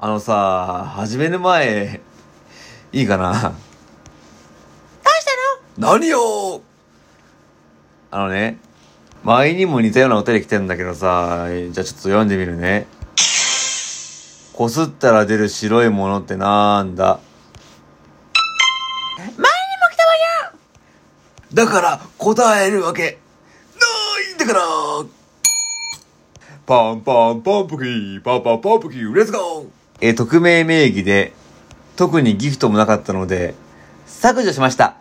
あのさ、始める前、いいかな？どうした何よあのね、前にも似たようなお便り来てんだけどさ、じゃあちょっと読んでみるね。こすったら出る白いものってなんだ？前にも来たわよ。だから答えるわけ。ないんだから。パンパンパンプキー、パンパンパンプキー、レッツゴーえー、匿名名義で、特にギフトもなかったので、削除しました。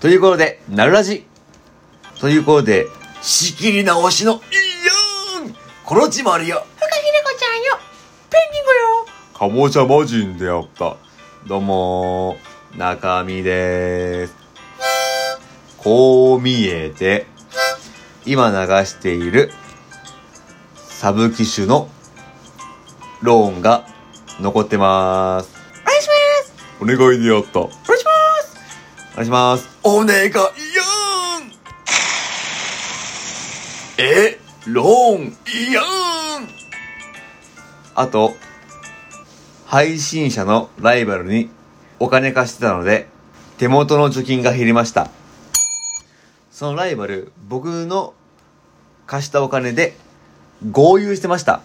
ということで、なるらじ。ということで、仕切り直しの、いいやんコロチマリア。ふかひれこちゃんよペンギンゴよかぼちゃ魔人であった。どうもー、中身でーす。こう見えて、今流しているサブ機種のローンが残ってまーす。お願いしますお願いであった。おお願いします願いします。お願いやんえ、ローンいやんあと、配信者のライバルにお金貸してたので、手元の貯金が減りました。そのライバル、僕の貸したお金で合流してました。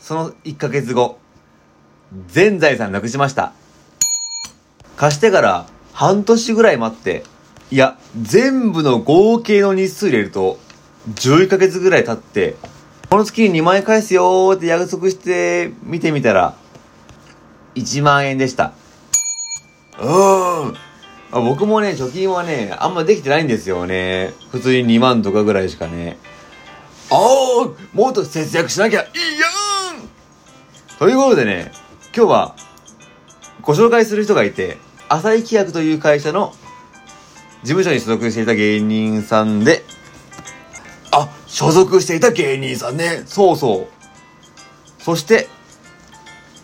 その1ヶ月後、全財産なくしました。貸してから半年ぐらい待って、いや、全部の合計の日数入れると、11ヶ月ぐらい経って、この月に2万円返すよーって約束して見てみたら、1万円でした。うーん。僕もね、貯金はね、あんまできてないんですよね。普通に2万とかぐらいしかね。ああもっと節約しなきゃいいやんということでね、今日はご紹介する人がいて、浅井企画という会社の事務所に所属していた芸人さんで、あ、所属していた芸人さんね。そうそう。そして、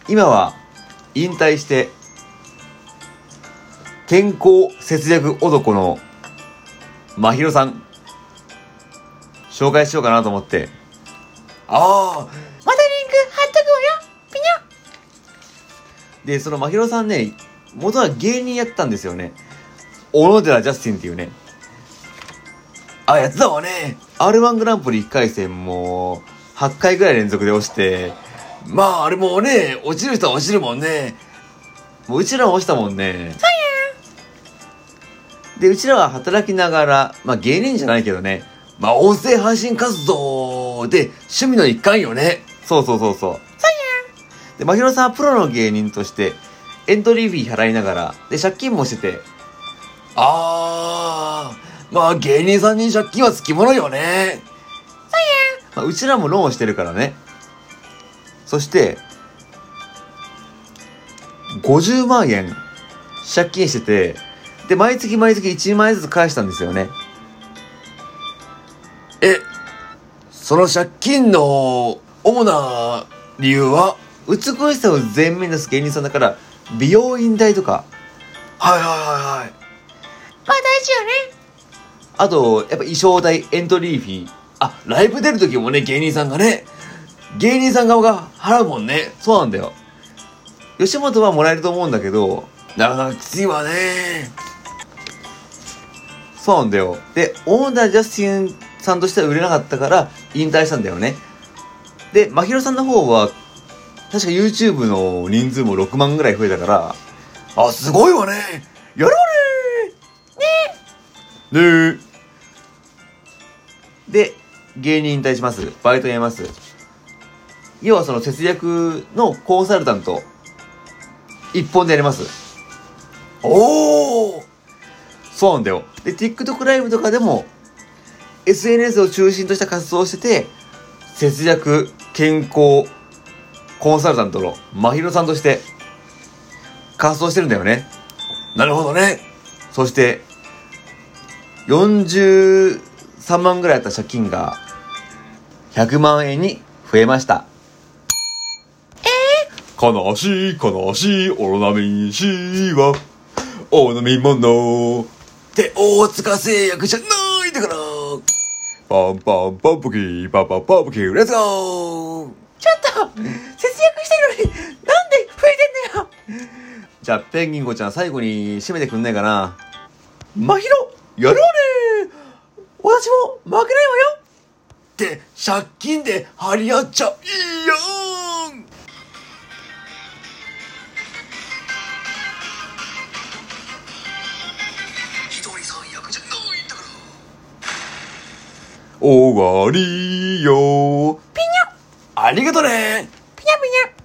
今は引退して、健康節約男のまひろさん、紹介しようかなと思って。ああ、またリンク貼っとくわよピニで、そのまひろさんね、元は芸人やってたんですよね。小野寺ジャスティンっていうね。あ、やってたわね。R1 グランプリ1回戦も、8回ぐらい連続で落ちて、まあ、あれもうね、落ちる人は落ちるもんね。もううちらも落ちたもんね。そうで、うちらは働きながら、まあ芸人じゃないけどね、まあ音声配信活動で趣味の一環よね。そうそうそうそう。そうやで、まひろさんはプロの芸人として、エントリーフィー払いながら、で、借金もしてて、あー、まあ芸人さんに借金はつきものよね。まあ、うちらもローンしてるからね。そして、50万円借金してて、で、毎月毎月1万円ずつ返したんですよね。え、その借金の主な理由は？美しさを前面に出す芸人さんだから、美容院代とか。はいはいはいはい。まあ大事よねあと、やっぱ衣装代、エントリーフィー。あ、ライブ出る時もね、芸人さんがね、芸人さん側が払うもんね。そうなんだよ。吉本はもらえると思うんだけど、なかなかきついわね。そうなんだよ。で、オーナージャスティンさんとしては売れなかったから、引退したんだよね。で、まひろさんの方は、確か YouTube の人数も6万ぐらい増えたから、あ、すごいわね。やろうねねねで、芸人引退します。バイトやめます。要はその節約のコンサルタント、一本でやります。おおそうなんだよ。で、TikTok ライブとかでも、SNS を中心とした活動をしてて、節約、健康、コンサルタントのまひろさんとして、活動してるんだよね。なるほどね。そして、43万ぐらいあった借金が、100万円に増えました。悲しい悲しいオロナミン C は、お飲み物って大塚製薬じゃな。パンパンパンプキー、パンパンパンプキー、レッツゴー!ちょっと、節約してるのに、なんで増えてんのよ。じゃあ、ペンギン子ちゃん最後に締めてくんないかな?まひろ、やろうね!私も負けないわよ!って、借金で張り合っちゃいいよ終わりよ。ピニャ、ありがとね。ピニャピニャ。